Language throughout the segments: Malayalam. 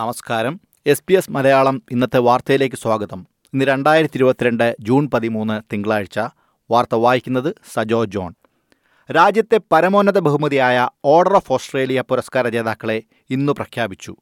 നമസ്കാരം. എസ് പി എസ് മലയാളം ഇന്നത്തെ വാർത്തയിലേക്ക് സ്വാഗതം. ഇന്ന് രണ്ടായിരത്തി ഇരുപത്തിരണ്ട് ജൂൺ പതിമൂന്ന് തിങ്കളാഴ്ച. വാർത്ത വായിക്കുന്നത് സജോ ജോൺ. രാജ്യത്തെ പരമോന്നത ബഹുമതിയായ ഓർഡർ ഓഫ് ഓസ്ട്രേലിയ പുരസ്കാര ജേതാക്കളെ ഇന്ന് പ്രഖ്യാപിച്ചു.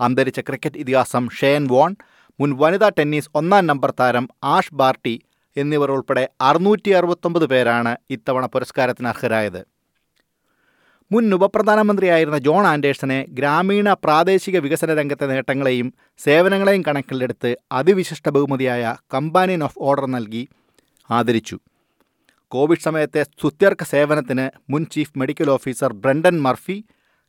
അന്തരിച്ച ക്രിക്കറ്റ് ഇതിഹാസം ഷെയൻ വോൺ മുൻ വനിതാ ടെന്നീസ് ഒന്നാം നമ്പർ താരം ആഷ് ബാർട്ടി എന്നിവർ ഉൾപ്പെടെ അറുന്നൂറ്റി അറുപത്തൊമ്പത് പേരാണ് ഇത്തവണ പുരസ്കാരത്തിന് അർഹരായത്. മുൻ ഉപപ്രധാനമന്ത്രിയായിരുന്ന ജോൺ ആൻഡേഴ്സനെ ഗ്രാമീണ പ്രാദേശിക വികസന രംഗത്തെ നേട്ടങ്ങളെയും സേവനങ്ങളെയും കണക്കിലെടുത്ത് അതിവിശിഷ്ട ബഹുമതിയായ കമ്പാനിയൻ ഓഫ് ഓർഡർ നൽകി ആദരിച്ചു. കോവിഡ് സമയത്തെ സ്തുത്യർക്ക സേവനത്തിന് മുൻ chief medical officer Brendan Murphy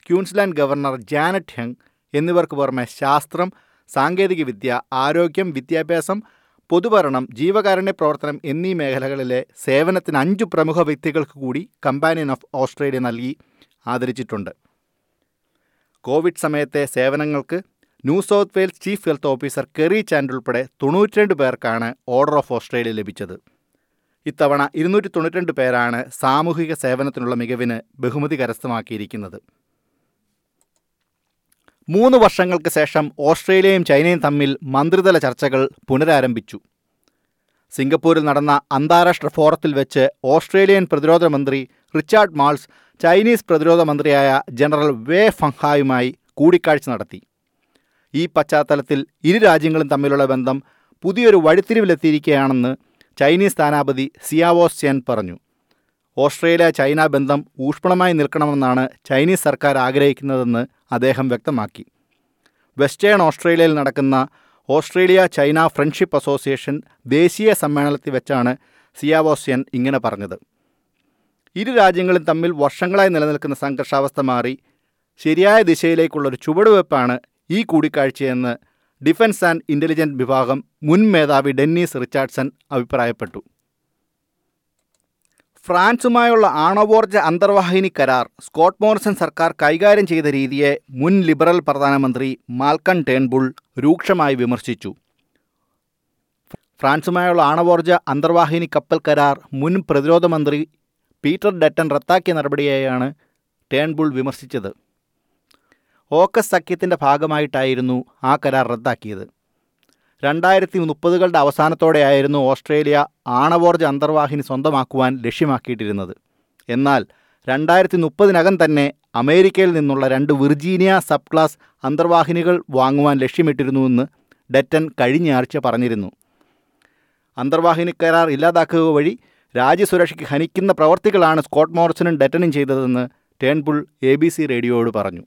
Queensland governor Janet Heng എന്നിവർക്ക് പുറമെ ശാസ്ത്രം സാങ്കേതികവിദ്യ ആരോഗ്യം വിദ്യാഭ്യാസം പൊതുഭരണം ജീവകാരുണ്യ പ്രവർത്തനം എന്നീ മേഖലകളിലെ സേവനത്തിന് അഞ്ചു പ്രമുഖ വ്യക്തികൾക്ക് കൂടി കമ്പാനിയൻ ഓഫ് ഓസ്ട്രേലിയ നൽകി. ആദരിച്ചിട്ടുണ്ട്. കോവിഡ് സമയത്തെ സേവനങ്ങൾക്ക് New South Wales chief health officer Kerry Chant ഉൾപ്പെടെ തൊണ്ണൂറ്റിരണ്ട് പേർക്കാണ് ഓർഡർ ഓഫ് ഓസ്ട്രേലിയ ലഭിച്ചത്. ഇത്തവണ ഇരുന്നൂറ്റി തൊണ്ണൂറ്റിരണ്ട് പേരാണ് സാമൂഹിക സേവനത്തിനുള്ള മികവിന് ബഹുമതി കരസ്ഥമാക്കിയിരിക്കുന്നത്. മൂന്ന് വർഷങ്ങൾക്ക് ശേഷം ഓസ്ട്രേലിയയും ചൈനയും തമ്മിൽ മന്ത്രിതല ചർച്ചകൾ പുനരാരംഭിച്ചു. സിംഗപ്പൂരിൽ നടന്ന അന്താരാഷ്ട്ര ഫോറത്തിൽ വെച്ച് ഓസ്ട്രേലിയൻ പ്രതിരോധ മന്ത്രി റിച്ചാർഡ് മാൾസ് ചൈനീസ് പ്രതിരോധ മന്ത്രിയായ ജനറൽ വേ ഫങ്ഹായുമായി കൂടിക്കാഴ്ച നടത്തി. ഈ പശ്ചാത്തലത്തിൽ ഇരു രാജ്യങ്ങളും തമ്മിലുള്ള ബന്ധം പുതിയൊരു വഴിത്തിരിവിലെത്തിയിരിക്കുകയാണെന്ന് ചൈനീസ് സ്ഥാനാപതി സിയാവോ സെൻ പറഞ്ഞു. ഓസ്ട്രേലിയ ചൈന ബന്ധം ഊഷ്മളമായി നിൽക്കണമെന്നാണ് ചൈനീസ് സർക്കാർ ആഗ്രഹിക്കുന്നതെന്ന് അദ്ദേഹം വ്യക്തമാക്കി. വെസ്റ്റേൺ ഓസ്ട്രേലിയയിൽ നടക്കുന്ന ഓസ്ട്രേലിയ ചൈന ഫ്രണ്ട്ഷിപ്പ് അസോസിയേഷൻ ദേശീയ സമ്മേളനത്തിൽ വെച്ചാണ് സിയാവോസ്യൻ ഇങ്ങനെ പറഞ്ഞത്. ഇരു രാജ്യങ്ങളും തമ്മിൽ വർഷങ്ങളായി നിലനിൽക്കുന്ന സംഘർഷാവസ്ഥ മാറി ശരിയായ ദിശയിലേക്കുള്ളൊരു ചുവടുവെപ്പാണ് ഈ കൂടിക്കാഴ്ചയെന്ന് ഡിഫൻസ് ആൻഡ് ഇന്റലിജൻസ് വിഭാഗം മുൻ മേധാവി ഡെന്നീസ് റിച്ചാർഡ്സൺ അഭിപ്രായപ്പെട്ടു. ഫ്രാൻസുമായുള്ള ആണവോർജ അന്തർവാഹിനി കരാർ സ്കോട്ട് മോറിസൺ സർക്കാർ കൈകാര്യം ചെയ്ത രീതിയെ മുൻ ലിബറൽ പ്രധാനമന്ത്രി മാൽക്കൺ ടേൺബുൾ രൂക്ഷമായി വിമർശിച്ചു. ഫ്രാൻസുമായുള്ള ആണവോർജ അന്തർവാഹിനി കപ്പൽ കരാർ മുൻ പ്രതിരോധ മന്ത്രി പീറ്റർ ഡറ്റൻ റദ്ദാക്കിയ നടപടിയെയാണ് ടേൺബുൾ വിമർശിച്ചത്. ഓക്കസ് സഖ്യത്തിന്റെ ഭാഗമായിട്ടായിരുന്നു ആ കരാർ റദ്ദാക്കിയത്. രണ്ടായിരത്തി മുപ്പതുകളുടെ അവസാനത്തോടെയായിരുന്നു ഓസ്ട്രേലിയ ആണവോർജ അന്തർവാഹിനി സ്വന്തമാക്കുവാൻ ലക്ഷ്യമാക്കിയിട്ടിരുന്നത്. എന്നാൽ രണ്ടായിരത്തി മുപ്പതിനകം തന്നെ അമേരിക്കയിൽ നിന്നുള്ള രണ്ട് വിർജീനിയ സബ് ക്ലാസ് അന്തർവാഹിനികൾ വാങ്ങുവാൻ ലക്ഷ്യമിട്ടിരുന്നുവെന്ന് ഡെറ്റൻ കഴിഞ്ഞയാഴ്ച പറഞ്ഞിരുന്നു. അന്തർവാഹിനി കരാർ ഇല്ലാതാക്കുക വഴി രാജ്യസുരക്ഷയ്ക്ക് ഹനിക്കുന്ന പ്രവർത്തികളാണ് സ്കോട്ട് മോറിസണും ഡെറ്റനും ചെയ്തതെന്ന് ടേൺപുൾ എ ബി സി റേഡിയോയോട് പറഞ്ഞു.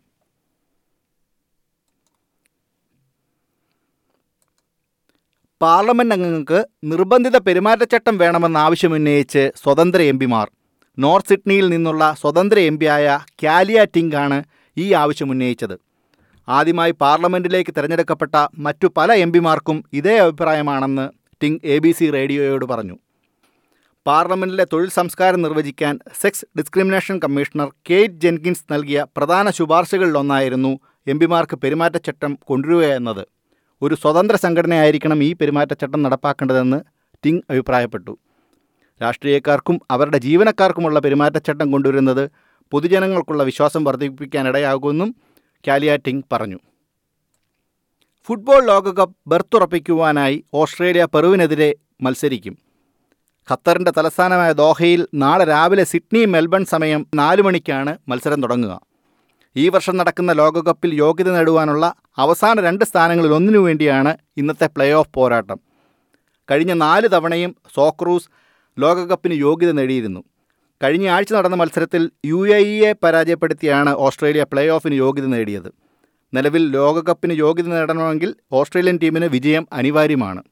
പാർലമെന്റ് അംഗങ്ങൾക്ക് നിർബന്ധിത പെരുമാറ്റച്ചട്ടം വേണമെന്ന ആവശ്യമുന്നയിച്ച് സ്വതന്ത്ര എം പിമാർ നോർത്ത് സിഡ്നിയിൽ നിന്നുള്ള സ്വതന്ത്ര എം പിയായ കാലിയ ആണ് ഈ ആവശ്യമുന്നയിച്ചത് ആദ്യമായി പാർലമെന്റിലേക്ക് തിരഞ്ഞെടുക്കപ്പെട്ട മറ്റു പല എം പിമാർക്കും ഇതേ അഭിപ്രായമാണെന്ന് ടിങ് എ ബി സി റേഡിയോയോട് പറഞ്ഞു. പാർലമെന്റിലെ തൊഴിൽ സംസ്കാരം നിർവചിക്കാൻ sex discrimination commissioner Kate Jenkins നൽകിയ പ്രധാന ശുപാർശകളിലൊന്നായിരുന്നു എം പിമാർക്ക് പെരുമാറ്റച്ചട്ടം കൊണ്ടുവരിക എന്നത്. ഒരു സ്വതന്ത്ര സംഘടനയായിരിക്കണം ഈ പെരുമാറ്റച്ചട്ടം നടപ്പാക്കേണ്ടതെന്ന് ടിങ് അഭിപ്രായപ്പെട്ടു. രാഷ്ട്രീയക്കാർക്കും അവരുടെ ജീവനക്കാർക്കുമുള്ള പെരുമാറ്റച്ചട്ടം കൊണ്ടുവരുന്നത് പൊതുജനങ്ങൾക്കുള്ള വിശ്വാസം വർദ്ധിപ്പിക്കാനിടയാകുമെന്നും കാലിയ ടിങ് പറഞ്ഞു. ഫുട്ബോൾ ലോകകപ്പ് ബർത്തുറപ്പിക്കുവാനായി ഓസ്ട്രേലിയ പെറുവിനെതിരെ മത്സരിക്കും. ഖത്തറിന്റെ തലസ്ഥാനമായ ദോഹയിൽ നാളെ രാവിലെ സിഡ്നി മെൽബൺ സമയം നാല് മണിക്കാണ് മത്സരം തുടങ്ങുക. ഈ വർഷം നടക്കുന്ന ലോകകപ്പിൽ യോഗ്യത നേടുവാനുള്ള അവസാന രണ്ട് സ്ഥാനങ്ങളിൽ ഒന്നിനു വേണ്ടിയാണ് ഇന്നത്തെ പ്ലേ ഓഫ് പോരാട്ടം. കഴിഞ്ഞ നാല് തവണയും സോക്രൂസ് ലോകകപ്പിന് യോഗ്യത നേടിയിരുന്നു. കഴിഞ്ഞ ആഴ്ച നടന്ന മത്സരത്തിൽ യു എ ഇയെ പരാജയപ്പെടുത്തിയാണ് ഓസ്ട്രേലിയ പ്ലേ ഓഫിന് യോഗ്യത നേടിയത്. നിലവിൽ ലോകകപ്പിന് യോഗ്യത നേടണമെങ്കിൽ ഓസ്ട്രേലിയൻ ടീമിന് വിജയം അനിവാര്യമാണ്.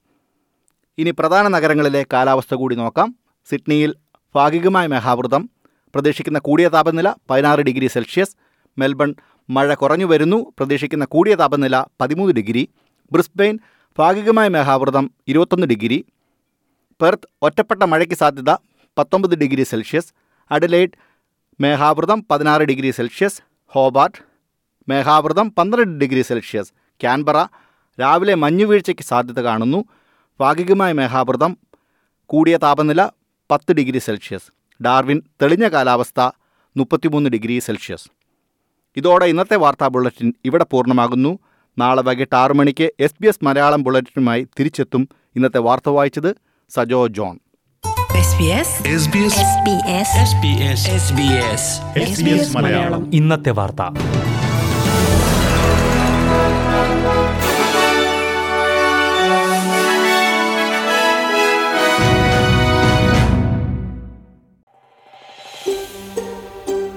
ഇനി പ്രധാന നഗരങ്ങളിലെ കാലാവസ്ഥ കൂടി നോക്കാം. സിഡ്നിയിൽ ഭാഗികമായ മേഘാവൃതം. പ്രതീക്ഷിക്കുന്ന കൂടിയ താപനില പതിനാറ് ഡിഗ്രി സെൽഷ്യസ്. മെൽബൺ. മഴ കുറഞ്ഞു വരുന്നു. പ്രതീക്ഷിക്കുന്ന കൂടിയ താപനില പതിമൂന്ന് ഡിഗ്രി. ബ്രിസ്ബെയിൻ ഭാഗികമായ മേഘാവൃതം ഇരുപത്തൊന്ന് ഡിഗ്രി. പെർത്ത് ഒറ്റപ്പെട്ട മഴയ്ക്ക് സാധ്യത പത്തൊമ്പത് ഡിഗ്രി സെൽഷ്യസ്. അഡലൈഡ് മേഘാവൃതം പതിനാറ് ഡിഗ്രി സെൽഷ്യസ്. ഹോബാർട്ട് മേഘാവൃതം പന്ത്രണ്ട് ഡിഗ്രി സെൽഷ്യസ്. ക്യാൻബറ രാവിലെ മഞ്ഞുവീഴ്ചയ്ക്ക് സാധ്യത കാണുന്നു. ഭാഗികമായ മേഘാവൃതം കൂടിയ താപനില പത്ത് ഡിഗ്രി സെൽഷ്യസ്. ഡാർവിൻ തെളിഞ്ഞ കാലാവസ്ഥ മുപ്പത്തിമൂന്ന് ഡിഗ്രി സെൽഷ്യസ്. ഇതോടെ ഇന്നത്തെ വാർത്താ ബുള്ളറ്റിൻ ഇവിടെ പൂർണമാകുന്നു. നാളെ വൈകിട്ട് ആറു മണിക്ക് എസ് ബി എസ് മലയാളം ബുള്ളറ്റിനുമായി തിരിച്ചെത്തും. ഇന്നത്തെ വാർത്ത വായിച്ചത് Sajo John. SBS SBS SBS SBS SBS SBS Malayalam. ഇന്നത്തെ വാർത്ത.